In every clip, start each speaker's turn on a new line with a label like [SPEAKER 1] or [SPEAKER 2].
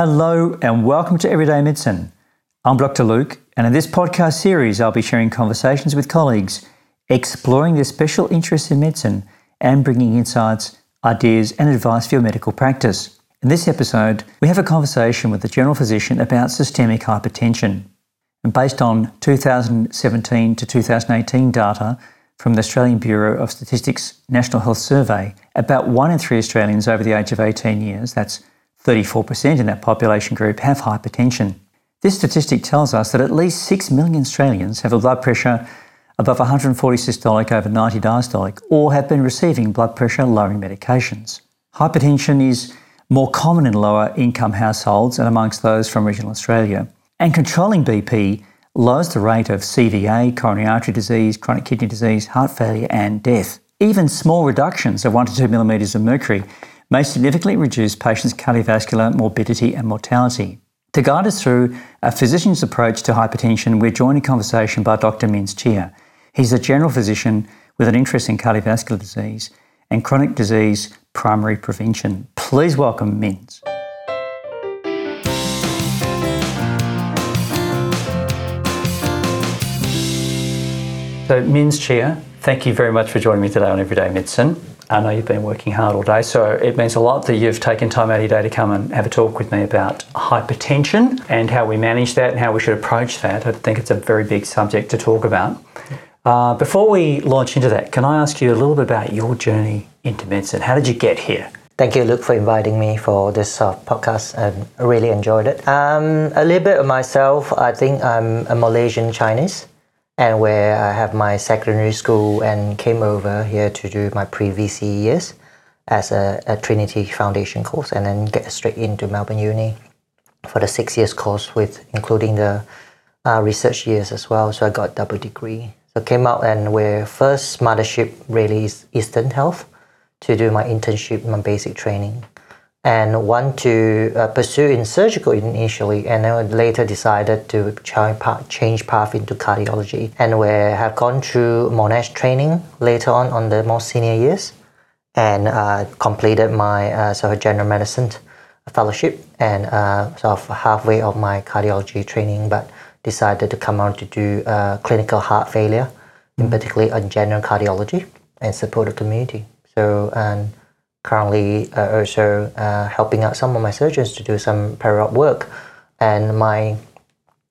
[SPEAKER 1] Hello and welcome to Everyday Medicine. I'm Dr. Luke, and in this podcast series, I'll be sharing conversations with colleagues exploring their special interests in medicine and bringing insights, ideas, and advice for your medical practice. In this episode, we have a conversation with a general physician about systemic hypertension. And based on 2017 to 2018 data from the Australian Bureau of Statistics National Health Survey, about one in three Australians over the age of 18 years, that's 34% in that population group have hypertension. This statistic tells us that at least 6 million Australians have a blood pressure above 140 systolic over 90 diastolic or have been receiving blood pressure lowering medications. Hypertension is more common in lower income households and amongst those from regional Australia. And controlling BP lowers the rate of CVA, coronary artery disease, chronic kidney disease, heart failure, and death. Even small reductions of 1 to 2 millimetres of mercury may significantly reduce patients' cardiovascular morbidity and mortality. To guide us through a physician's approach to hypertension, we're joined in conversation by Dr. Mins Chia. He's a general physician with an interest in cardiovascular disease and chronic disease primary prevention. Please welcome Mins. So, Mins Chia, thank you very much for joining me today on Everyday Medicine. I know you've been working hard all day, so it means a lot that you've taken time out of your day to come and have a talk with me about hypertension and how we manage that and how we should approach that. I think it's a very big subject to talk about. Uh, before we launch into that, can I ask you a little bit about your journey into medicine? How did you get here?
[SPEAKER 2] Thank you, Luke, for inviting me for this uh, podcast. I really enjoyed it. Um, a little bit of myself, I think I'm a Malaysian Chinese and where I have my secondary school and came over here to do my pre-VC years as a, a, Trinity Foundation course and then get straight into Melbourne Uni for the six years course with including the uh, research years as well. So I got double degree. So came out and where first mothership really is Eastern Health to do my internship, my basic training and want to uh, pursue in surgical initially, and then later decided to change path into cardiology, and we have gone through Monash training later on on the more senior years, and uh, completed my uh, sort of general medicine fellowship and uh, sort of halfway of my cardiology training, but decided to come on to do uh, clinical heart failure, in particular on general cardiology, and support the community. So and currently uh, also uh, helping out some of my surgeons to do some periop work. And my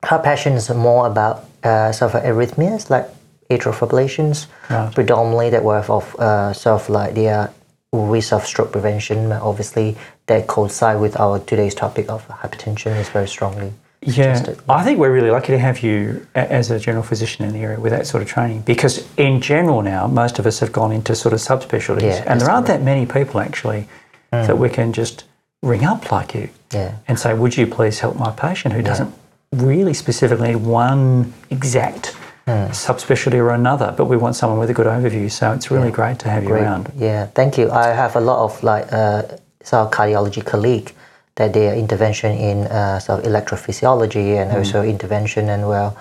[SPEAKER 2] her passion is more about uh, sort of arrhythmias like atrial fibrillations, right. predominantly that were of uh, sort of like the risk of stroke prevention. Obviously, that coincide with our today's topic of hypertension is very strongly.
[SPEAKER 1] Yeah, I think we're really lucky to have you as a general physician in the area with that sort of training because, in general, now most of us have gone into sort of subspecialties, yeah, and there aren't that many people actually mm. that we can just ring up like you
[SPEAKER 2] yeah.
[SPEAKER 1] and say, "Would you please help my patient who yeah. doesn't really specifically need one exact mm. subspecialty or another, but we want someone with a good overview." So it's really great to have you around.
[SPEAKER 2] Yeah, thank you. I have a lot of like uh, so cardiology colleague that their intervention in uh, sort of electrophysiology and mm. also intervention and well,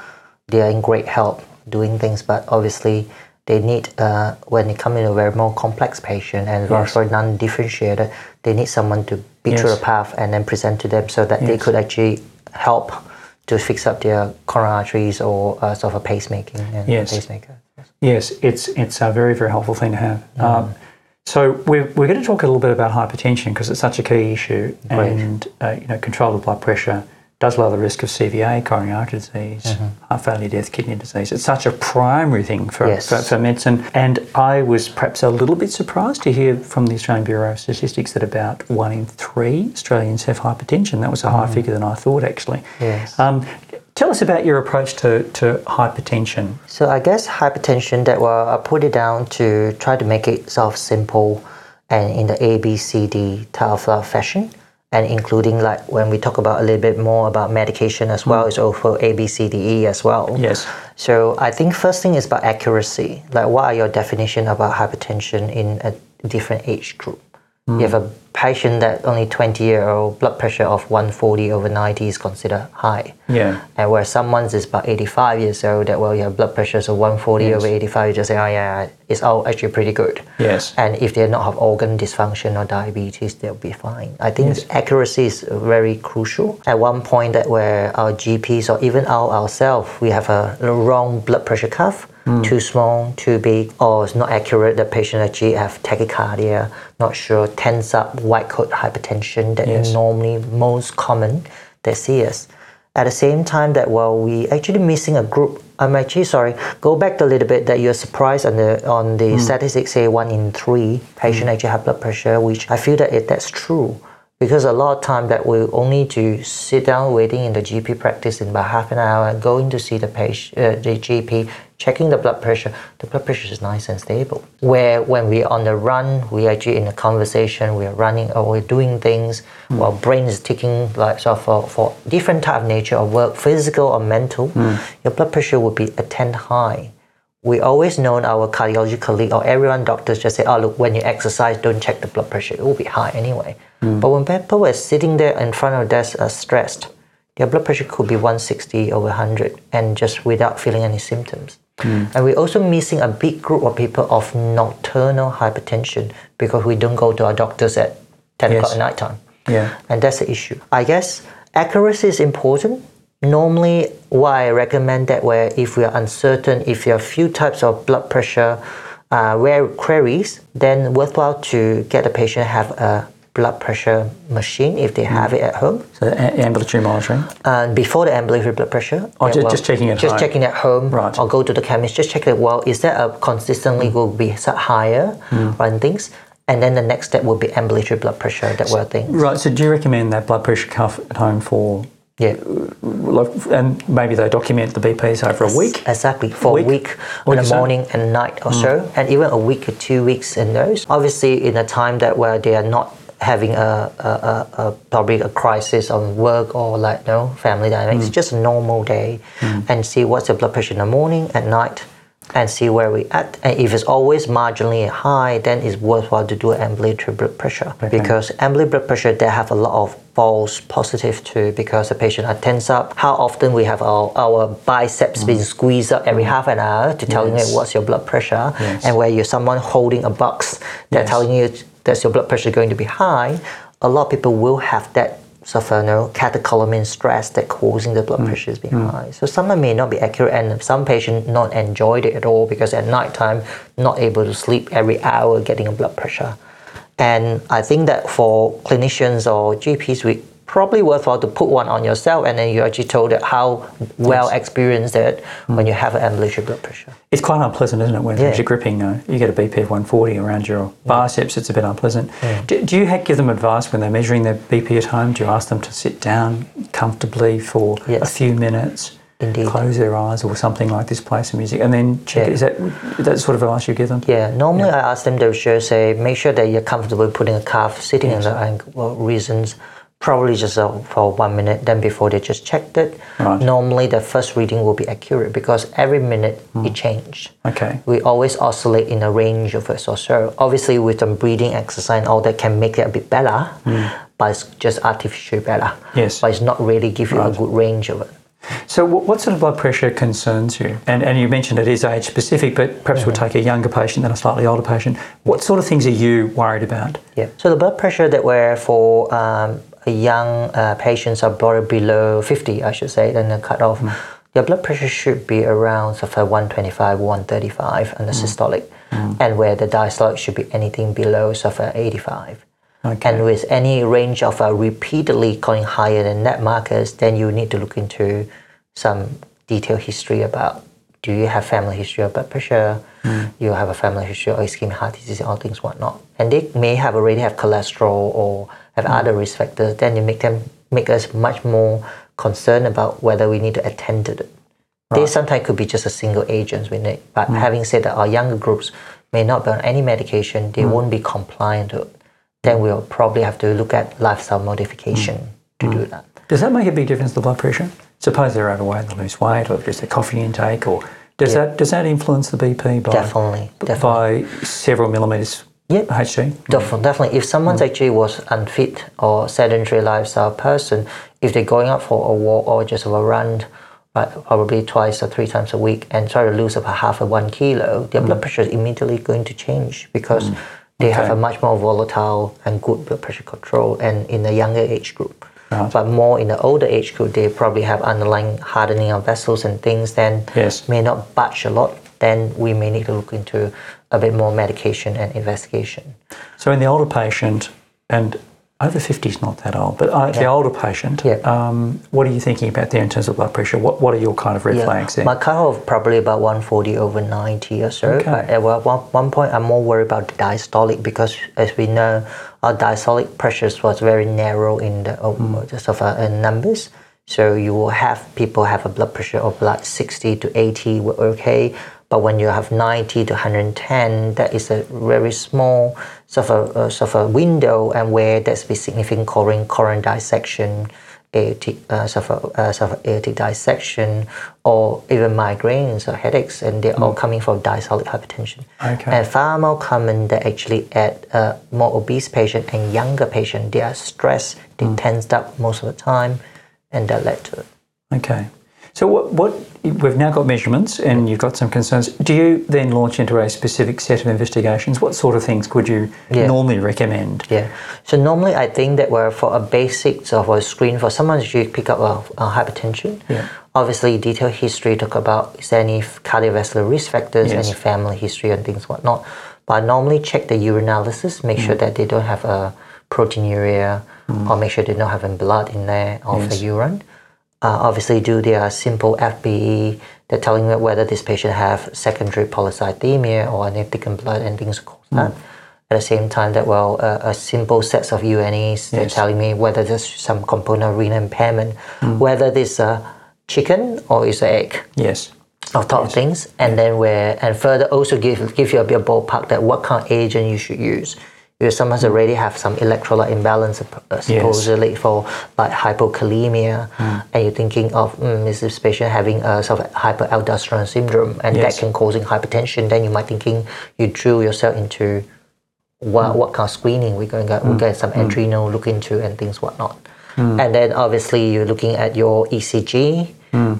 [SPEAKER 2] they are in great help doing things, but obviously they need uh, when they come in a very more complex patient and yes. for non-differentiated, they need someone to be yes. through the path and then present to them so that yes. they could actually help to fix up their coronary arteries or uh, sort of a pacemaking and yes. pacemaker.
[SPEAKER 1] Yes, it's it's a very very helpful thing to have. Mm. Um, so we're, we're going to talk a little bit about hypertension because it's such a key issue, Great. and uh, you know, control of blood pressure does lower the risk of CVA, coronary artery disease, mm-hmm. heart failure, death, kidney disease. It's such a primary thing for, yes. for, for, medicine. And I was perhaps a little bit surprised to hear from the Australian Bureau of Statistics that about one in three Australians have hypertension. That was a higher mm. figure than I thought, actually.
[SPEAKER 2] Yes. Um,
[SPEAKER 1] Tell us about your approach to, to hypertension.
[SPEAKER 2] So I guess hypertension that well, I put it down to try to make it sort of simple and in the ABCD type of fashion. And including like when we talk about a little bit more about medication as well, mm. it's also ABCDE as well.
[SPEAKER 1] Yes.
[SPEAKER 2] So I think first thing is about accuracy. Like what are your definition about hypertension in a different age group? Mm. You have a patient that only 20 year old blood pressure of 140 over 90 is considered high.
[SPEAKER 1] Yeah.
[SPEAKER 2] And where someone is about 85 years old, that well, your blood pressure is 140
[SPEAKER 1] Yes.
[SPEAKER 2] over 85, you just say, oh yeah, it's all actually pretty good.
[SPEAKER 1] Yes.
[SPEAKER 2] And if they not have organ dysfunction or diabetes, they'll be fine. I think
[SPEAKER 1] Yes.
[SPEAKER 2] accuracy is very crucial. At one point, that where our GPs or even our ourselves, we have a wrong blood pressure cuff,
[SPEAKER 1] Hmm.
[SPEAKER 2] too small, too big, or it's not accurate. The patient actually have tachycardia, not sure, tense up, white coat hypertension that
[SPEAKER 1] Yes.
[SPEAKER 2] is normally most common they see us. At the same time, that well, we actually missing a group. I'm actually sorry. Go back a little bit. That you're surprised on the on the statistics say one in three patient actually have blood pressure, which I feel that it, that's true because a lot of time that we only to sit down waiting in the GP practice in about half an hour going to see the patient, uh, the GP, checking the blood pressure. The blood pressure is nice and stable. Where when we're on the run, we actually in a conversation, we are running or we're doing things. While brain is ticking like so for, for different type of nature of work, physical or mental, your blood pressure will be a 10 high we always known our cardiology colleague or everyone doctors just say, oh look, when you exercise, don't check the blood pressure. It will be high anyway. But when people are sitting there in front of desk uh, stressed, their blood pressure could be 160 over 100 and just without feeling any symptoms. And we're also missing a big group of people of nocturnal hypertension because we don't go to our doctors at 10
[SPEAKER 1] Yes.
[SPEAKER 2] o'clock at night time.
[SPEAKER 1] Yeah.
[SPEAKER 2] And that's the issue. I guess accuracy is important. Normally, why I recommend that where if we are uncertain, if you have few types of blood pressure uh, rare queries, then worthwhile to get the patient have a blood pressure machine if they have it at home.
[SPEAKER 1] So a- ambulatory monitoring.
[SPEAKER 2] And before the ambulatory blood pressure,
[SPEAKER 1] Oh,
[SPEAKER 2] yeah,
[SPEAKER 1] ju- just checking at home.
[SPEAKER 2] just
[SPEAKER 1] home.
[SPEAKER 2] checking at home,
[SPEAKER 1] Right.
[SPEAKER 2] or go to the chemist, just check that. Well, is that a consistently will be higher and things, and then the next step will be ambulatory blood pressure. That were things.
[SPEAKER 1] Right. So do you recommend that blood pressure cuff at home for,
[SPEAKER 2] Yeah.
[SPEAKER 1] and maybe they document the BPs over a week?
[SPEAKER 2] Exactly, for
[SPEAKER 1] Week?
[SPEAKER 2] a week,
[SPEAKER 1] Week
[SPEAKER 2] in the
[SPEAKER 1] so? Mm.
[SPEAKER 2] morning and night or so, and even a week or two weeks in those. Obviously, in a time that where they are not having a, a, a, a probably a crisis on work or like no family dynamics,
[SPEAKER 1] Mm.
[SPEAKER 2] just a normal day, and see what's the blood pressure in the morning at night. And see where we at. And if it's always marginally high, then it's worthwhile to do ambulatory blood pressure because ambulatory blood pressure they have a lot of false positive too because the patient are tense up. How often we have our, our biceps being squeezed up every half an hour to telling
[SPEAKER 1] Mm. Yes.
[SPEAKER 2] you what's your blood pressure,
[SPEAKER 1] Yes.
[SPEAKER 2] and where you're someone holding a box that
[SPEAKER 1] Yes.
[SPEAKER 2] telling you that your blood pressure is going to be high. A lot of people will have that of you know, catecholamine stress that causing the
[SPEAKER 1] Mm.
[SPEAKER 2] blood pressure is being high. So some may not be accurate, and some patients not enjoyed it at all because at night time not able to sleep every hour getting a blood pressure. And I think that for clinicians or GPs, we probably worthwhile to put one on yourself, and then you're actually told it how well experienced it when you have an ambulatory blood pressure.
[SPEAKER 1] It's quite unpleasant, isn't it, when
[SPEAKER 2] Yeah.
[SPEAKER 1] you're gripping? Uh, you get a BP of 140 around your biceps, it's a bit unpleasant. Do, do you give them advice when they're measuring their BP at home? Do you ask them to sit down comfortably for a few minutes,
[SPEAKER 2] Indeed.
[SPEAKER 1] close their eyes or something like this, play some music, and then check?
[SPEAKER 2] Yeah.
[SPEAKER 1] Is that that sort of advice you give them?
[SPEAKER 2] Yeah, normally I ask them to sure say make sure that you're comfortable putting a calf sitting in the ankle. Well, reasons probably just uh, for one minute. Then before they just checked it.
[SPEAKER 1] Right.
[SPEAKER 2] Normally the first reading will be accurate because every minute
[SPEAKER 1] Hmm.
[SPEAKER 2] it changed.
[SPEAKER 1] Okay.
[SPEAKER 2] We always oscillate in a range of it or so. Obviously, with some breathing exercise and all that can make it a bit better, but it's just artificially better.
[SPEAKER 1] Hmm. Yes.
[SPEAKER 2] But it's not really give you a good range of it.
[SPEAKER 1] So, what, what sort of blood pressure concerns you? And, and you mentioned it is age specific, but perhaps we'll take a younger patient than a slightly older patient. What sort of things are you worried about?
[SPEAKER 2] Yeah. So the blood pressure that were for um, young uh, patients are below 50, I should say, then the cutoff. Your blood pressure should be around of 125, 135 on the systolic, and where the diastolic should be anything below of 85.
[SPEAKER 1] Okay.
[SPEAKER 2] And with any range of uh, repeatedly going higher than that markers, then you need to look into some detailed history about do you have family history of blood pressure, you have a family history of ischemic heart disease, all things whatnot. And they may have already have cholesterol or have other risk factors, then you make them make us much more concerned about whether we need to attend to it. They sometimes could be just a single agent we need. But mm. having said that, our younger groups may not be on any medication, they mm. won't be compliant to it. Then we'll probably have to look at lifestyle modification mm. to do that.
[SPEAKER 1] Does that make a big difference to blood pressure? Suppose they're overweight, they lose weight, or just their coffee intake, or does that does that influence the BP by
[SPEAKER 2] Definitely,
[SPEAKER 1] by several millimeters
[SPEAKER 2] Yeah.
[SPEAKER 1] HG?
[SPEAKER 2] Def- Definitely. If someone's mm. actually was unfit or sedentary lifestyle person, if they're going out for a walk or just a run, right, probably twice or three times a week, and try to lose about half of one kilo, their mm. blood pressure is immediately going to change because mm. they have a much more volatile and good blood pressure control, and in the younger age group.
[SPEAKER 1] Right.
[SPEAKER 2] But more in the older age group, they probably have underlying hardening of vessels and things. Then
[SPEAKER 1] Yes.
[SPEAKER 2] may not budge a lot. Then we may need to look into a bit more medication and investigation.
[SPEAKER 1] So in the older patient, and over 50 is not that old, but uh, the older patient,
[SPEAKER 2] Yeah.
[SPEAKER 1] um, what are you thinking about there in terms of blood pressure? What, what are your kind of red flags there?
[SPEAKER 2] My cutoff probably about 140 over 90 or so.
[SPEAKER 1] Okay.
[SPEAKER 2] But at one, one point, I'm more worried about the diastolic because, as we know, our diastolic pressures was very narrow in the uh,
[SPEAKER 1] Hmm.
[SPEAKER 2] just of uh, uh, numbers. So you will have people have a blood pressure of like 60 to 80, we're okay. But when you have 90 to 110, that is a very small sort of a, uh, sort of a window, and where there's be significant coronary, coronary dissection, aortic, uh, sort of, uh, sort of aortic dissection, or even migraines or headaches, and they're all coming from diastolic hypertension.
[SPEAKER 1] Okay.
[SPEAKER 2] And far more common that actually at uh, more obese patient and younger patient, they are stressed, they tensed up most of the time, and that led to it.
[SPEAKER 1] Okay. So what, what we've now got measurements and you've got some concerns. Do you then launch into a specific set of investigations? What sort of things would you
[SPEAKER 2] Yeah.
[SPEAKER 1] normally recommend?
[SPEAKER 2] Yeah. So normally, I think that we're for a basic sort of a screen for someone who pick up a, a hypertension.
[SPEAKER 1] Yeah.
[SPEAKER 2] Obviously, detailed history talk about is there any cardiovascular risk factors,
[SPEAKER 1] Yes.
[SPEAKER 2] any family history, and things whatnot. But I normally check the urinalysis, make
[SPEAKER 1] Mm.
[SPEAKER 2] sure that they don't have a proteinuria, or make sure they don't have blood in there of
[SPEAKER 1] Yes.
[SPEAKER 2] the urine. Uh, obviously, do their simple FBE. They're telling me whether this patient have secondary polycythemia or any thickened blood and things cause that. At the same time, that well, uh, a simple sets of UNAs. They're
[SPEAKER 1] Yes.
[SPEAKER 2] telling me whether there's some component of renal impairment, whether this a chicken or is an egg
[SPEAKER 1] Yes.
[SPEAKER 2] of top things, and then where and further also give give you a bit of ballpark that what kind of agent you should use. Because someone's already have some electrolyte imbalance uh, supposedly for like hypokalemia, mm. and you're thinking of mm, is this patient having a sort of hyperaldosteronism syndrome, and
[SPEAKER 1] Yes.
[SPEAKER 2] that can causing hypertension. Then you might thinking you drew yourself into what, mm. what kind of screening we're going to we mm. get some adrenal look into and things whatnot. And then obviously you're looking at your ECG.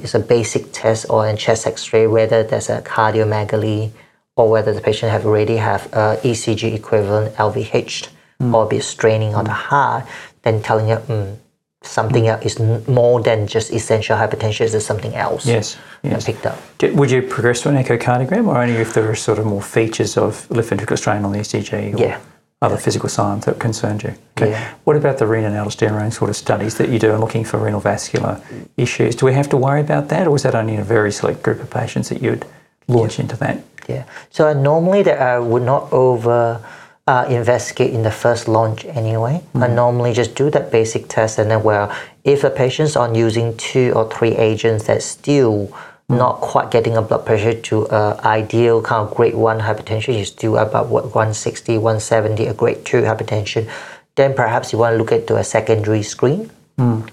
[SPEAKER 2] It's a basic test or a chest X-ray whether there's a cardiomegaly or whether the patient have already have a ECG equivalent LVH or be straining on the heart. Then telling you mm, something else is more than just essential hypertension. Is something else?
[SPEAKER 1] Yes. Yes.
[SPEAKER 2] picked up.
[SPEAKER 1] Would you progress to an echocardiogram or only if there are sort of more features of left ventricular strain on the ECG or
[SPEAKER 2] Yeah.
[SPEAKER 1] other physical signs that concerned you? Okay.
[SPEAKER 2] Yeah.
[SPEAKER 1] What about the renin aldosterone sort of studies that you do and looking for renal vascular issues? Do we have to worry about that or is that only in a very select group of patients that you'd launch into that?
[SPEAKER 2] Yeah. So uh, normally that I would not over uh, investigate in the first launch anyway. I normally just do that basic test and then well, if a patient's on using two or three agents that's still not quite getting a blood pressure to uh, ideal kind of grade one hypertension, is still about what 160, 170, a grade two hypertension, then perhaps you want to look at to a secondary screen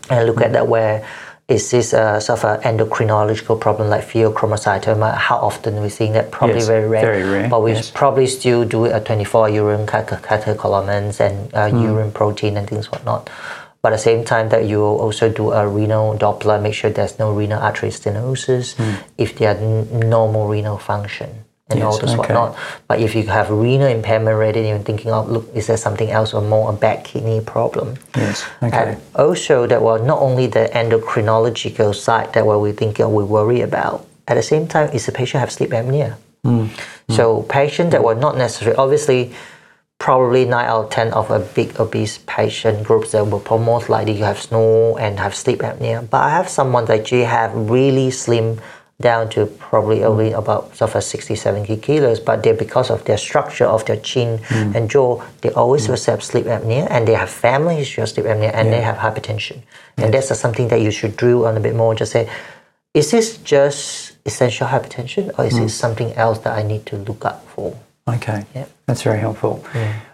[SPEAKER 2] and look at that where is this a sort of an endocrinological problem like pheochromocytoma? How often we're seeing that? Probably
[SPEAKER 1] Yes,
[SPEAKER 2] very rare.
[SPEAKER 1] very rare,
[SPEAKER 2] But we
[SPEAKER 1] yes.
[SPEAKER 2] probably still do a 24 urine cat- catecholamines and uh,
[SPEAKER 1] Hmm.
[SPEAKER 2] urine protein and things whatnot. But at the same time that you also do a renal Doppler, make sure there's no renal artery stenosis, if they are n- normal renal function and.
[SPEAKER 1] Yes,
[SPEAKER 2] all this
[SPEAKER 1] okay.
[SPEAKER 2] whatnot. But if you have renal impairment already, you're thinking of, look, is there something else or more a bad kidney problem?
[SPEAKER 1] Yes. Okay.
[SPEAKER 2] And also that well, not only the endocrinological side that what we think or we worry about. At the same time, is the patient have sleep apnea? Hmm, hmm. So patient that were not necessarily obviously probably nine out of ten of a big obese patient groups that will most likely you have snore and have sleep apnea. But I have someone that actually have really slim down to probably only about sort of 60, 70 kilos, but they're because of their structure of their chin mm. and jaw, they always mm. have sleep apnea and they have family history of sleep apnea and they have hypertension. And that's something that you should drill on a bit more. Just say, is this just essential hypertension or is it mm. something else that I need to look up for?
[SPEAKER 1] Okay,
[SPEAKER 2] Yeah.
[SPEAKER 1] that's very helpful.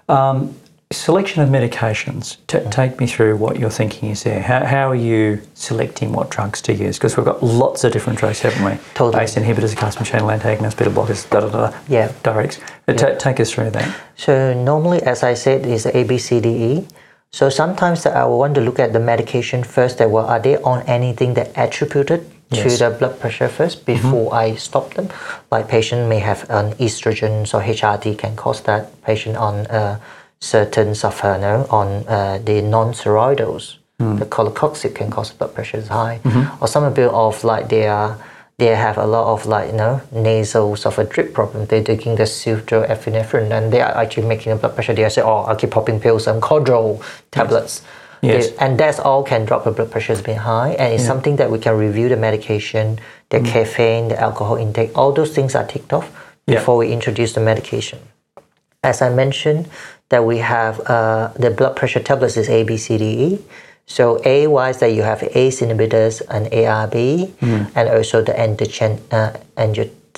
[SPEAKER 1] Um, Selection of medications. T- take me through what your thinking is there. How, how are you selecting what drugs to use? Because we've got lots of different drugs, haven't we?
[SPEAKER 2] Totally.
[SPEAKER 1] ACE inhibitors, calcium channel antagonists, beta blockers, da da da.
[SPEAKER 2] Yeah.
[SPEAKER 1] Diuretics. Uh, ta- take us through that.
[SPEAKER 2] So normally, as I said, is A, B, C, D, E. So sometimes I will want to look at the medication first. That well, are they on anything that attributed
[SPEAKER 1] Yes.
[SPEAKER 2] to the blood pressure first before I stop them? Like patient may have an estrogen, so HRT can cause that. Patient on uh, certain of no, on uh, the non-steroidals, hmm. the celecoxib can cause blood pressure is high, mm-hmm. or some people of like they are they have a lot of like you know nasal sort of a drip problem. They're taking the pseudoepinephrine and they are actually making the blood pressure. They say, oh, I keep popping pills and Codral tablets.
[SPEAKER 1] Yes.
[SPEAKER 2] They- and that's all can drop the blood pressure being high. And it's something that we can review the medication, the hmm. caffeine, the alcohol intake. All those things are ticked off
[SPEAKER 1] Yeah.
[SPEAKER 2] before we introduce the medication. As I mentioned, that we have uh, the blood pressure tablets is A, B, C, D, E. So A wise that you have ACE inhibitors and ARB, and also the androgen, uh,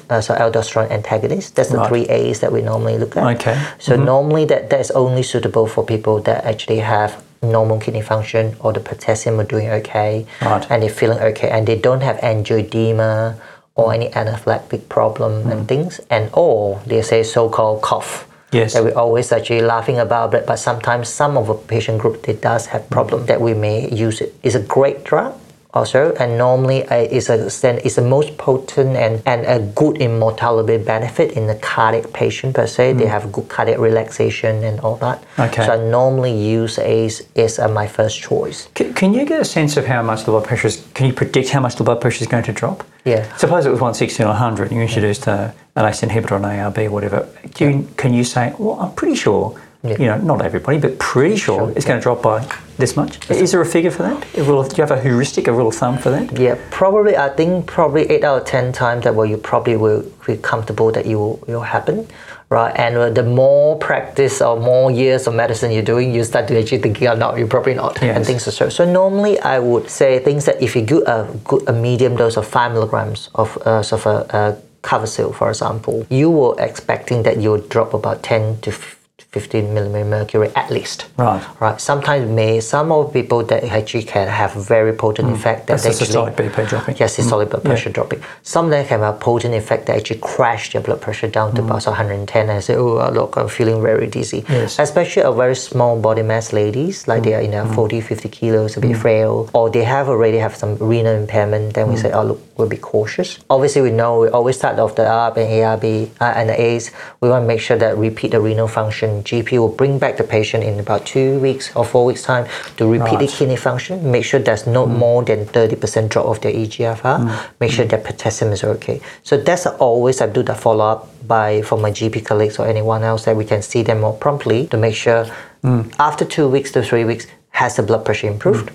[SPEAKER 2] uh, so aldosterone antagonists. That's the
[SPEAKER 1] Right.
[SPEAKER 2] three A's that we normally look at.
[SPEAKER 1] Okay.
[SPEAKER 2] So normally that that is only suitable for people that actually have normal kidney function or the potassium are doing okay,
[SPEAKER 1] Right.
[SPEAKER 2] and they're feeling okay, and they don't have angioedema or any anaphylactic problem and things, and or they say so-called cough.
[SPEAKER 1] Yes.
[SPEAKER 2] That we're always actually laughing about it, but sometimes some of a patient group they does have problem that we may use it. It's a great drug also, and normally uh, it's a it's the most potent and, and a good immortality benefit in the cardiac patient per se. They have good cardiac relaxation and all that.
[SPEAKER 1] Okay.
[SPEAKER 2] So I normally use ACE is uh, my first choice.
[SPEAKER 1] C- can you get a sense of how much the blood pressure is? Can you predict how much the blood pressure is going to drop?
[SPEAKER 2] Yeah.
[SPEAKER 1] Suppose it was 160 or 100 and you introduced a, an ACE inhibitor or an ARB or whatever. You, Can you say, well, I'm pretty sure,
[SPEAKER 2] Yeah.
[SPEAKER 1] you know, not everybody, but pretty sure,
[SPEAKER 2] Sure,
[SPEAKER 1] it's going to drop by this much? Is there a figure for that? A rule of, do you have a heuristic, a rule of thumb for that?
[SPEAKER 2] Yeah, probably. I think probably eight out of ten times that well, you probably will feel comfortable that it will, will happen, right? And uh, the more practice or more years of medicine you're doing, you start to actually thinking, oh, no, you're probably not,
[SPEAKER 1] Yes.
[SPEAKER 2] and things are so. So normally, I would say things that if you do a good a medium dose of five milligrams of uh, sort of a, a Coversyl, for example, you were expecting that you would drop about ten to. 15 millimeter mercury at least.
[SPEAKER 1] Right.
[SPEAKER 2] Right. Sometimes may some of people that actually can have very potent mm. effect that
[SPEAKER 1] Mm. That's
[SPEAKER 2] actually
[SPEAKER 1] systolic BP dropping.
[SPEAKER 2] Yes, systolic mm. blood pressure dropping. Some of them can have a potent effect that actually crash their blood pressure down to mm. about 110 and say, oh, look, I'm feeling very dizzy.
[SPEAKER 1] Yes.
[SPEAKER 2] Especially a very small body mass ladies, like they are in their 40, 50 kilos, a bit frail, or they have already have some renal impairment, then we say, oh, look, we'll be cautious. Obviously, we know we always start off the ARB and ARB uh, and the ACE. We want to make sure that repeat the renal function. GP will bring back the patient in about two weeks or four weeks time to repeat the kidney function. Make sure there's no mm. more than 30% drop of their EGFR. Mm. Make sure that potassium is okay. So that's always I do the follow up by for my GP colleagues or anyone else that we can see them more promptly to make sure mm. after two weeks to three weeks has the blood pressure improved?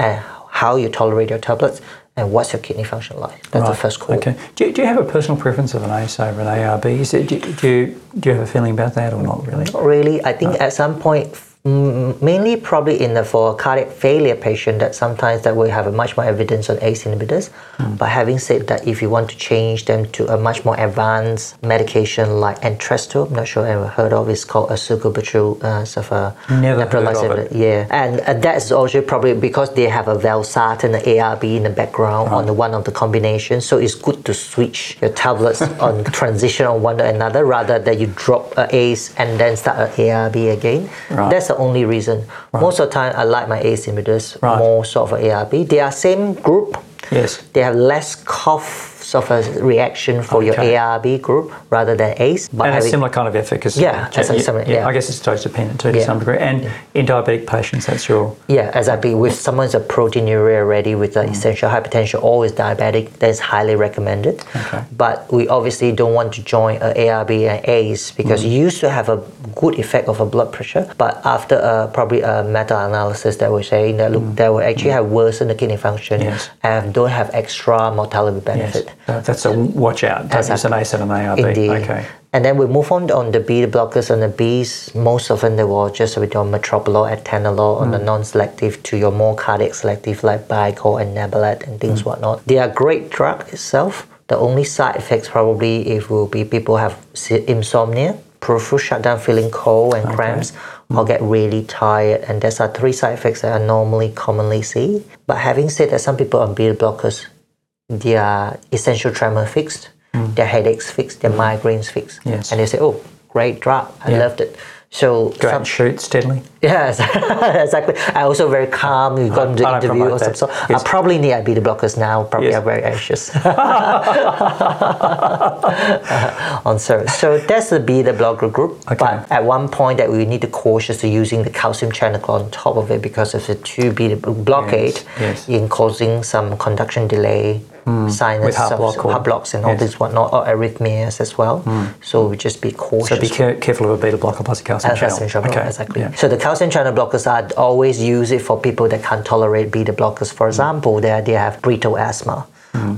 [SPEAKER 2] And how you tolerate your tablets and what's your kidney function like. That's the first call.
[SPEAKER 1] Okay. Do, you- do you have a personal preference of an ACE over an ARB? Is it, do, do, you, do you have a feeling about that or not really?
[SPEAKER 2] Not really. I think at some point, mainly probably in the for cardiac failure patient, that sometimes that we have a much more evidence on ACE inhibitors. But having said that, if you want to change them to a much more advanced medication like Entresto, I'm not sure I ever heard of, it's called a uh, sort of a
[SPEAKER 1] Never heard of it.
[SPEAKER 2] Yeah, and uh, that's also probably because they have a valsartan and ARB in the background on the one of the combinations. So it's good to switch your tablets on transition on one to another rather than you drop a ACE and then start an ARB again.
[SPEAKER 1] Right.
[SPEAKER 2] That's the only reason. Most of the time, I like my ACE inhibitors
[SPEAKER 1] Right.
[SPEAKER 2] more sort of ARB. They are same group.
[SPEAKER 1] Yes.
[SPEAKER 2] They have less cough of a reaction for your
[SPEAKER 1] Okay.
[SPEAKER 2] ARB group rather than ACE. But
[SPEAKER 1] And a similar kind of efficacy.
[SPEAKER 2] Yeah,
[SPEAKER 1] Yeah,
[SPEAKER 2] it's a similar- yeah.
[SPEAKER 1] I guess it's dose dependent too to
[SPEAKER 2] Yeah.
[SPEAKER 1] some degree. And in diabetic patients, that's your
[SPEAKER 2] Yeah, as I exactly. With someone's a proteinuria already with like essential hypertension or is diabetic, that's highly recommended.
[SPEAKER 1] Okay.
[SPEAKER 2] But we obviously don't want to join a ARB and ACE because
[SPEAKER 1] Mm.
[SPEAKER 2] you used to have a good effect of a blood pressure, but after uh, probably a meta-analysis that we're saying that look, that will actually have worsened the kidney function
[SPEAKER 1] Mm. Yes.
[SPEAKER 2] and don't have extra mortality benefit.
[SPEAKER 1] Yes. That's a watch out. Don't use an ACE and an ARB.
[SPEAKER 2] Indeed.
[SPEAKER 1] Okay.
[SPEAKER 2] And then we move on on the beta blockers and the Bs. Most often they will just with your metoprolol, atenolol, on the mm. non-selective to your more cardiac selective like Bicor and Nebilet and things mm. whatnot. They are great drug itself. The only side effects probably if will be people have insomnia, peripheral shutdown, feeling cold and cramps, mm. or get really tired. And those are three side effects that are normally commonly seen. But having said that, some people on beta blockers, their essential tremor fixed, their headaches fixed, their migraines fixed.
[SPEAKER 1] Yes.
[SPEAKER 2] And they say, oh, great drug. I
[SPEAKER 1] Yeah.
[SPEAKER 2] loved it. So
[SPEAKER 1] Go
[SPEAKER 2] some-
[SPEAKER 1] shoot steadily.
[SPEAKER 2] Yes, exactly. I also very calm. You got
[SPEAKER 1] I
[SPEAKER 2] into interview or some sort.
[SPEAKER 1] Yes.
[SPEAKER 2] I probably need beta blockers now. Probably
[SPEAKER 1] Yes.
[SPEAKER 2] are very anxious on service. So that's the beta blocker group.
[SPEAKER 1] Okay.
[SPEAKER 2] But at one point that we need to cautious to using the calcium channel on top of it because of the two beta blockade
[SPEAKER 1] yes.
[SPEAKER 2] in causing some conduction delay. Sinus,
[SPEAKER 1] With heart block or-
[SPEAKER 2] heart blocks, and all
[SPEAKER 1] yes.
[SPEAKER 2] this whatnot, or arrhythmias as well. So we just be cautious.
[SPEAKER 1] So be care- careful of a beta blocker plus a calcium
[SPEAKER 2] Uh,
[SPEAKER 1] channel.
[SPEAKER 2] channel,
[SPEAKER 1] Okay.
[SPEAKER 2] exactly.
[SPEAKER 1] Yeah.
[SPEAKER 2] So the calcium channel blockers are always use it for people that can't tolerate beta blockers. For example, they, they have brittle asthma.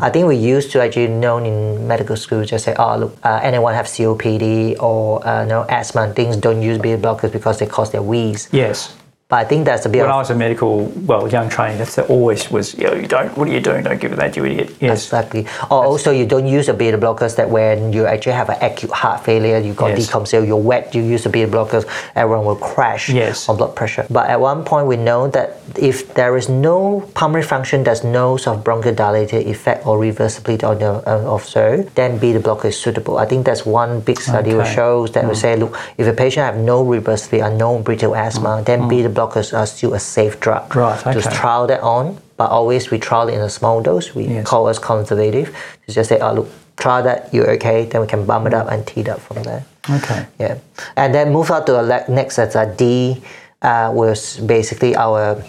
[SPEAKER 2] I think we used to actually known in medical school just say, oh look, uh, anyone have COPD or uh, no asthma and things don't use beta blockers because they cause their wheeze.
[SPEAKER 1] Yes.
[SPEAKER 2] But I think that's a bit
[SPEAKER 1] When I was a medical, well, young trainee, that's that always was, you know, you don't, what are you doing? Don't give it that, you idiot. Yes.
[SPEAKER 2] Exactly. Or also, you don't use the beta blockers that when you actually have an acute heart failure, you got
[SPEAKER 1] Yes.
[SPEAKER 2] decompensation, you're wet, you use the beta blockers, everyone will crash
[SPEAKER 1] Yes.
[SPEAKER 2] on blood pressure. But at one point, we know that if there is no pulmonary function, there's no sort of bronchodilator effect or reversibility on the uh, of so, then beta blocker is suitable. I think that's one big study which shows that we say, look, if a patient have no reversibility and no brittle asthma, then beta blockers are still a safe drug.
[SPEAKER 1] Right,
[SPEAKER 2] To trial that on, but always we trial it in a small dose. We
[SPEAKER 1] Yes.
[SPEAKER 2] call us conservative. To just say, oh look, try that, you're okay. Then we can bump it up and tee it up from there.
[SPEAKER 1] Okay.
[SPEAKER 2] Yeah, and then move on to the next that's a D uh, was basically our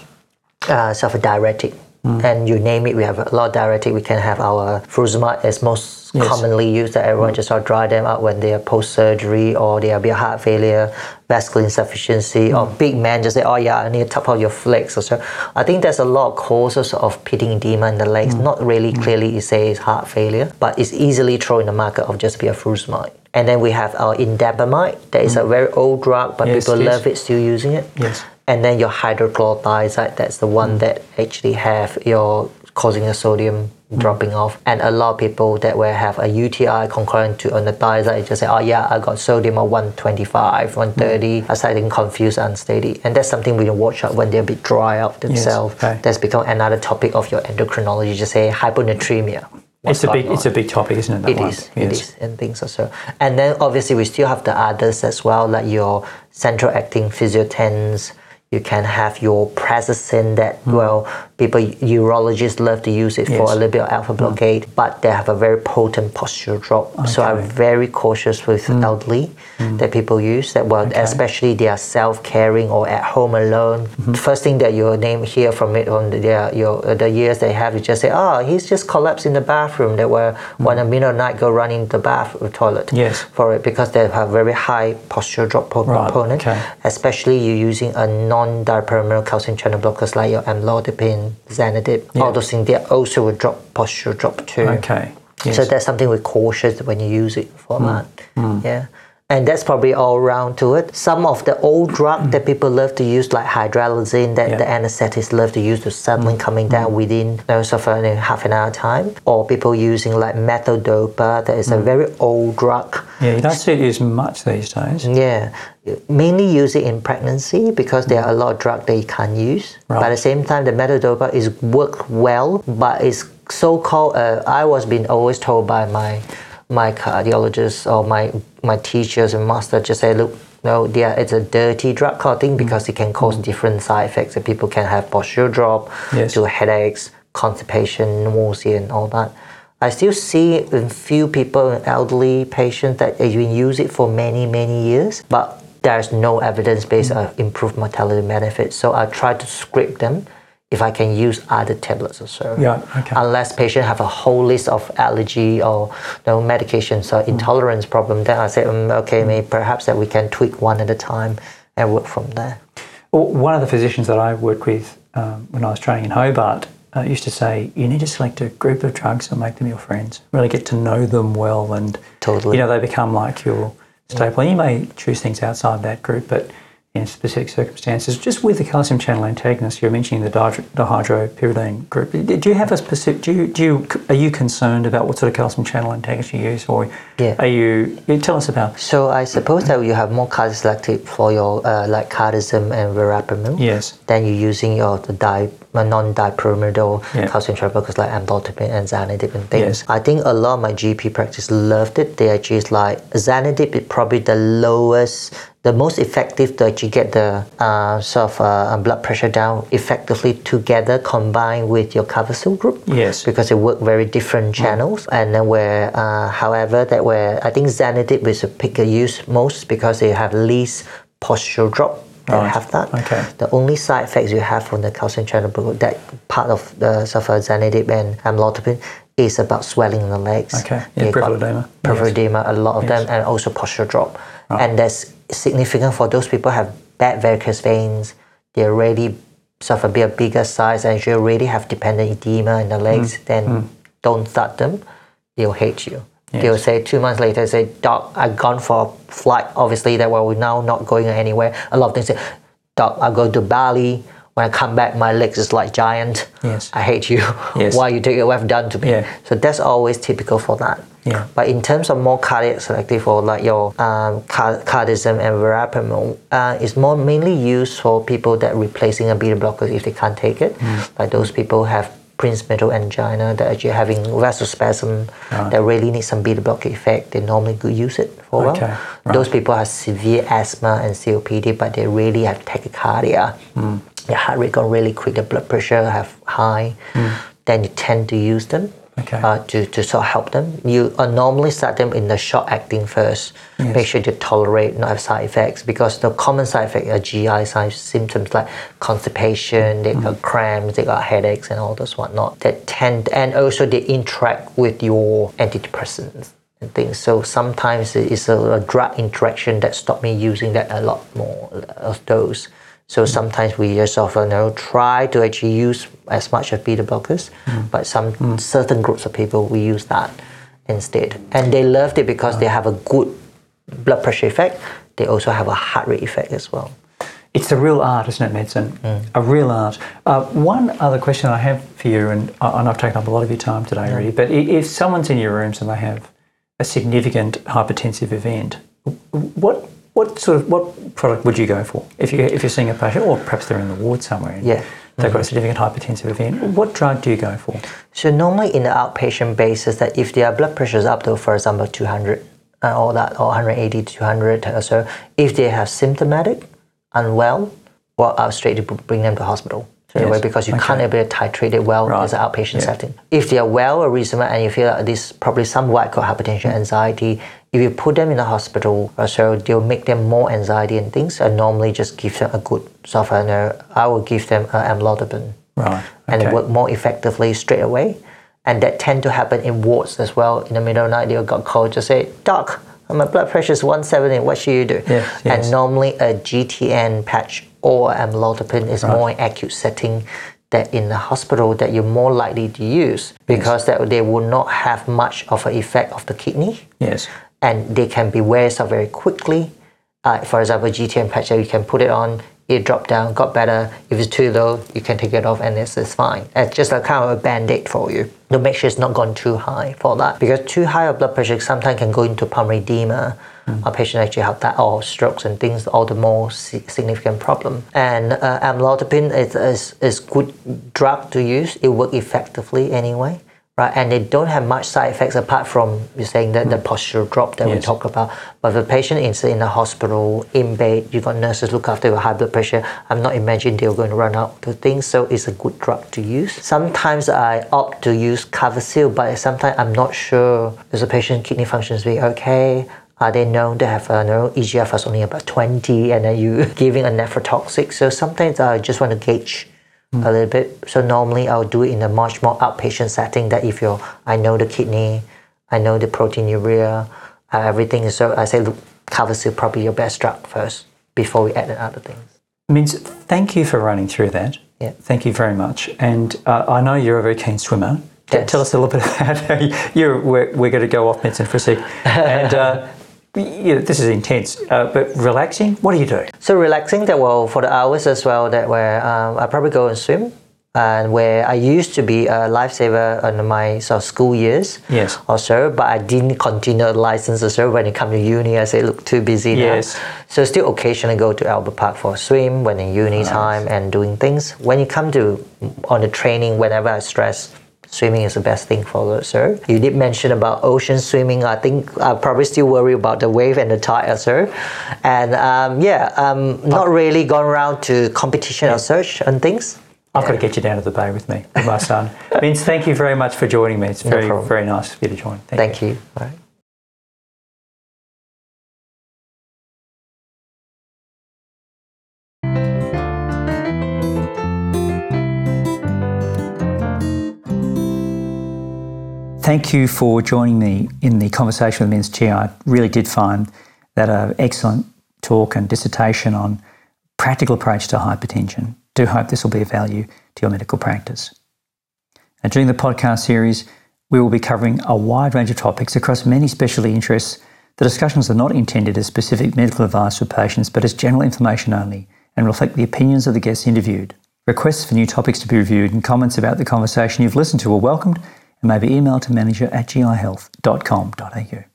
[SPEAKER 2] uh, sort of diuretic.
[SPEAKER 1] Mm.
[SPEAKER 2] And you name it, we have a lot of diuretic. We can have our furosemide as most
[SPEAKER 1] Yes. Mm.
[SPEAKER 2] commonly used that everyone just sort of dry them out when they are post surgery or they have be a heart failure, vascular insufficiency, or
[SPEAKER 1] Mm.
[SPEAKER 2] big man just say, oh yeah, I need to top out your flex or so. I think there's a lot of causes of pitting edema in the legs.
[SPEAKER 1] Mm.
[SPEAKER 2] Not really clearly you say it's heart failure, but it's easily thrown in the market of just be a furosemide. And then we have our indapamide. That is a very old drug, but
[SPEAKER 1] Mm. Yes,
[SPEAKER 2] people
[SPEAKER 1] yes.
[SPEAKER 2] love it, still using it.
[SPEAKER 1] Yes.
[SPEAKER 2] And then your hydrochlorothiazide, that's the one
[SPEAKER 1] Mm.
[SPEAKER 2] that actually have your causing the sodium
[SPEAKER 1] Mm.
[SPEAKER 2] Dropping off. And a lot of people that will have a UTI concurrent to on the thiazide just say, oh yeah, I got sodium of 125, 130. Mm. I started getting confused, unsteady. And that's something we can watch out when they're a bit dry out themselves.
[SPEAKER 1] okay.
[SPEAKER 2] That's become another topic of your endocrinology. Just say hyponatremia.
[SPEAKER 1] It's a big,
[SPEAKER 2] going
[SPEAKER 1] it's a big topic, isn't it? That
[SPEAKER 2] it
[SPEAKER 1] one? Yes.
[SPEAKER 2] is, and things also. And then obviously we still have the others as well, like your central acting physiotens. You can have your prazosin that mm. well, people urologists love to use it for.
[SPEAKER 1] Yes. Hmm.
[SPEAKER 2] a little bit of alpha blockade, but they have a very potent posture drop. So I'm very cautious with elderly that people use that well, especially they are self-caring or at home alone.
[SPEAKER 1] Mm-hmm.
[SPEAKER 2] First thing that your name hear from it on the, their your uh, the years they have, you just say, oh, he's just collapsed in the bathroom. They were one a middle night go running the bath uh, toilet.
[SPEAKER 1] Yes.
[SPEAKER 2] for it because they have very high posture drop po-
[SPEAKER 1] Right,
[SPEAKER 2] component.
[SPEAKER 1] okay.
[SPEAKER 2] Especially you're using a non-dipyramidal calcium channel blockers like your amlodipine, Zanidip.
[SPEAKER 1] Yeah.
[SPEAKER 2] All those things they also will drop posture drop too.
[SPEAKER 1] Okay. Yes.
[SPEAKER 2] So that's something we're cautious when you use it for
[SPEAKER 1] Mm.
[SPEAKER 2] that. Yeah. And that's probably all around to it. Some of the old drug that people love to use, like hydralazine, that
[SPEAKER 1] Mm. Yeah. Mm.
[SPEAKER 2] the anesthetists love to use to suddenly coming down within you know, sort of in half an hour time. Or people using like methyldopa, that is a very old drug.
[SPEAKER 1] yeah, you don't see it used much these days.
[SPEAKER 2] Yeah, mainly use it in pregnancy because there are a lot of drugs that you can't use. But at the same time, the methyldopa is work well, but it's so-called. Uh, I was being always told by my my cardiologists or my my teachers and master just say, look. No, yeah, it's a dirty drug of thing mm. because it can cause mm. different side effects. And people can have posture drop,
[SPEAKER 1] Yes.
[SPEAKER 2] to headaches, constipation, nausea, and all that. I still see in few people, elderly patients, that been use it for many, many years, but there's no evidence based on mm. uh, improved mortality benefits. So I try to script them if I can use other tablets or so.
[SPEAKER 1] Yeah, okay.
[SPEAKER 2] Unless patient have a whole list of allergy or no medications or intolerance problem, then I say, um, okay, maybe perhaps that we can tweak one at a time and work from there.
[SPEAKER 1] Well, one of the physicians that I worked with um, when I was training in Hobart uh, used to say, you need to select a group of drugs and make them your friends. Really get to know them well, and
[SPEAKER 2] Totally.
[SPEAKER 1] you know they become like your staple. You may choose things outside that group, but in specific circumstances. Just with the calcium channel antagonist, you're mentioning the dihydro- dihydropyridine group. Do you have a specific? Do you, do you are you concerned about what sort of calcium channel antagonist you use, or
[SPEAKER 2] Yeah.
[SPEAKER 1] are you? you Tell us about.
[SPEAKER 2] So I suppose that you have more cardiselective for your uh, like cardizem and verapamil.
[SPEAKER 1] Yes.
[SPEAKER 2] Then you're using your the di, uh, non-dipyrimidol
[SPEAKER 1] Yeah.
[SPEAKER 2] calcium channel blockers like amlodipine and zanidip and things.
[SPEAKER 1] Yes.
[SPEAKER 2] I think a lot of my GP practice loved it. They actually is like zanidip is probably the lowest, the most effective to actually get the uh, sort of uh, blood pressure down effectively together combined with your Coversyl group
[SPEAKER 1] Yes.
[SPEAKER 2] because they work very different channels. And then where, uh, however, that where I think Zanidip is a pick use most because they have least postural drop. They
[SPEAKER 1] Right.
[SPEAKER 2] have that.
[SPEAKER 1] Okay.
[SPEAKER 2] The only side effects you have from the calcium channel blocker, that part of the sort of Zanidip and amlodipine is about swelling in the legs.
[SPEAKER 1] Okay. Yeah,
[SPEAKER 2] They got
[SPEAKER 1] peripheral edema.
[SPEAKER 2] Peripheral
[SPEAKER 1] Yes.
[SPEAKER 2] a lot of
[SPEAKER 1] Yes.
[SPEAKER 2] them, and also postural drop. And that's significant for those people who have bad varicose veins. They're already of a bit of bigger size and you already have dependent edema in the legs,
[SPEAKER 1] Mm.
[SPEAKER 2] then don't start them. They'll hate you.
[SPEAKER 1] Yes.
[SPEAKER 2] They'll say two months later, say, Doc, I've gone for a flight. Obviously, that well, we're now not going anywhere. A lot of them say, Doc, I go to Bali. When I come back, my legs is like giant.
[SPEAKER 1] Yes.
[SPEAKER 2] I hate you.
[SPEAKER 1] Yes.
[SPEAKER 2] Why you take what have done to me?
[SPEAKER 1] Yeah.
[SPEAKER 2] So that's always typical for that.
[SPEAKER 1] Yeah.
[SPEAKER 2] But in terms of more cardiac selective or like your um, car- cardizem and verapamil, uh, it's more mainly used for people that replacing a beta blocker if they can't take it.
[SPEAKER 1] Hmm.
[SPEAKER 2] Like those people have Prinzmetal angina that actually having vasospasm
[SPEAKER 1] Right.
[SPEAKER 2] that really need some beta blocker effect. They normally could use it for a
[SPEAKER 1] Okay,
[SPEAKER 2] while.
[SPEAKER 1] right.
[SPEAKER 2] Those people have severe asthma and COPD, but they really have tachycardia.
[SPEAKER 1] Hmm.
[SPEAKER 2] Their heart rate gone really quick, the blood pressure have high. Then you tend to use them.
[SPEAKER 1] Okay.
[SPEAKER 2] uh, to, to sort of help them. You uh, normally start them in the short acting first.
[SPEAKER 1] Yes.
[SPEAKER 2] Make sure they tolerate, not have side effects, because the common side effects are GI side symptoms like constipation, they
[SPEAKER 1] Mm.
[SPEAKER 2] got cramps, they got headaches, and all those whatnot. That tend, and also they interact with your antidepressants and things. So sometimes it is a, a drug interaction that stop me using that a lot more of those. So sometimes we just sort of you know, try to actually use as much of beta blockers, but some certain groups of people we use that instead, and they loved it because they have a good blood pressure effect. They also have a heart rate effect as well.
[SPEAKER 1] It's a real art, isn't it, medicine?
[SPEAKER 2] Mm.
[SPEAKER 1] A real art. Uh, one other question I have for you, and, I- and I've taken up a lot of your time today already, but if someone's in your rooms and they have a significant hypertensive event, what what sort of what product would you go for if you if you're seeing a patient, or perhaps they're in the ward somewhere and
[SPEAKER 2] Yeah.
[SPEAKER 1] they've got a significant hypertensive event? What drug do you go for?
[SPEAKER 2] So normally in the outpatient basis, that if their blood pressure is up to, for example, 200 uh, or that or 180 to 200 or so, if they have symptomatic, unwell, well, I'll straight to bring them to hospital straight
[SPEAKER 1] Yes.
[SPEAKER 2] away because you
[SPEAKER 1] Okay.
[SPEAKER 2] can't able to titrate it well
[SPEAKER 1] Right.
[SPEAKER 2] as an outpatient
[SPEAKER 1] Yeah.
[SPEAKER 2] setting. If they are well or reasonable and you feel that this probably some white coat hypertension, anxiety, if you put them in the hospital, uh, so they'll make them more anxiety and things. I normally just give them a good uh, I will give them amlodipine
[SPEAKER 1] Right.
[SPEAKER 2] and
[SPEAKER 1] okay.
[SPEAKER 2] it work more effectively straight away. And that tend to happen in wards as well. In the middle of the night, they'll got called to say, Doc, my blood pressure is 170, what should you do?
[SPEAKER 1] Yes, yes.
[SPEAKER 2] And normally a GTN patch or amlodipine is
[SPEAKER 1] Right.
[SPEAKER 2] more acute setting that in the hospital that you're more likely to use because that they will not have much of an effect of the kidney
[SPEAKER 1] Yes.
[SPEAKER 2] And they can be wears off very quickly. Uh, for example, GTN patch, you can put it on, it drop down, got better. If it's too low, you can take it off and it's, it's fine. It's just a kind of a band-aid for you. To make sure it's not gone too high for that. Because too high of blood pressure sometimes can go into pulmonary edema. Our patient actually have that or strokes and things, all the more si- significant problem. And uh, amlodipine is, is, is good drug to use. It work effectively anyway right? And they don't have much side effects apart from you're saying that the hmm. postural drop that we talk about. But the patient is in the hospital, in bed, you've got nurses look after your high blood pressure. I'm not imagining they're going to run out of things, so it's a good drug to use. Sometimes I opt to use Coversyl, but sometimes I'm not sure is the patient kidney functions be okay. Are they known to have a no, EGFR is only about 20 and then you giving a nephrotoxic? So sometimes I just want to gauge a little bit. So normally I'll do it in a much more outpatient setting. That if you're, I know the kidney, I know the proteinuria, uh, everything. So I say, look, Coversyl probably your best drug first before we add the other things.
[SPEAKER 1] Means thank you for running through that.
[SPEAKER 2] Yeah.
[SPEAKER 1] Thank you very much. And uh, I know you're a very keen swimmer.
[SPEAKER 2] Yes.
[SPEAKER 1] Tell us a little bit about how you, you're, we're, we're going to go off medicine for a sec. And uh, you know, this is intense, uh, but relaxing. What do you do?
[SPEAKER 2] So relaxing that well for the hours as well that where um, I probably go and swim and where I used to be a lifesaver in my sort of school years
[SPEAKER 1] Yes.
[SPEAKER 2] or so, but I didn't continue the license or so. When it come to uni, I say look too busy
[SPEAKER 1] Yes.
[SPEAKER 2] now. So still occasionally go to Albert Park for a swim when in uni time and doing things. When you come to on the training, whenever I stress. Swimming is the best thing for us, sir. You did mention about ocean swimming. I think I probably still worry about the wave and the tide, sir. And um, yeah, um, not really gone around to competition or search and things.
[SPEAKER 1] I've got to get you down to the bay with me, with my son. Vince, thank you very much for joining me. It's very,
[SPEAKER 2] problem.
[SPEAKER 1] very nice of you to join. Thank,
[SPEAKER 2] Thank you. All
[SPEAKER 1] Thank you for joining me in the conversation with Vince Chia. I really did find that an excellent talk and dissertation on practical approach to hypertension. Do hope this will be of value to your medical practice. And during the podcast series, we will be covering a wide range of topics across many specialty interests. The discussions are not intended as specific medical advice for patients, but as general information only and reflect the opinions of the guests interviewed. Requests for new topics to be reviewed and comments about the conversation you've listened to are welcomed and be emailed to manager at gihealth.com.au.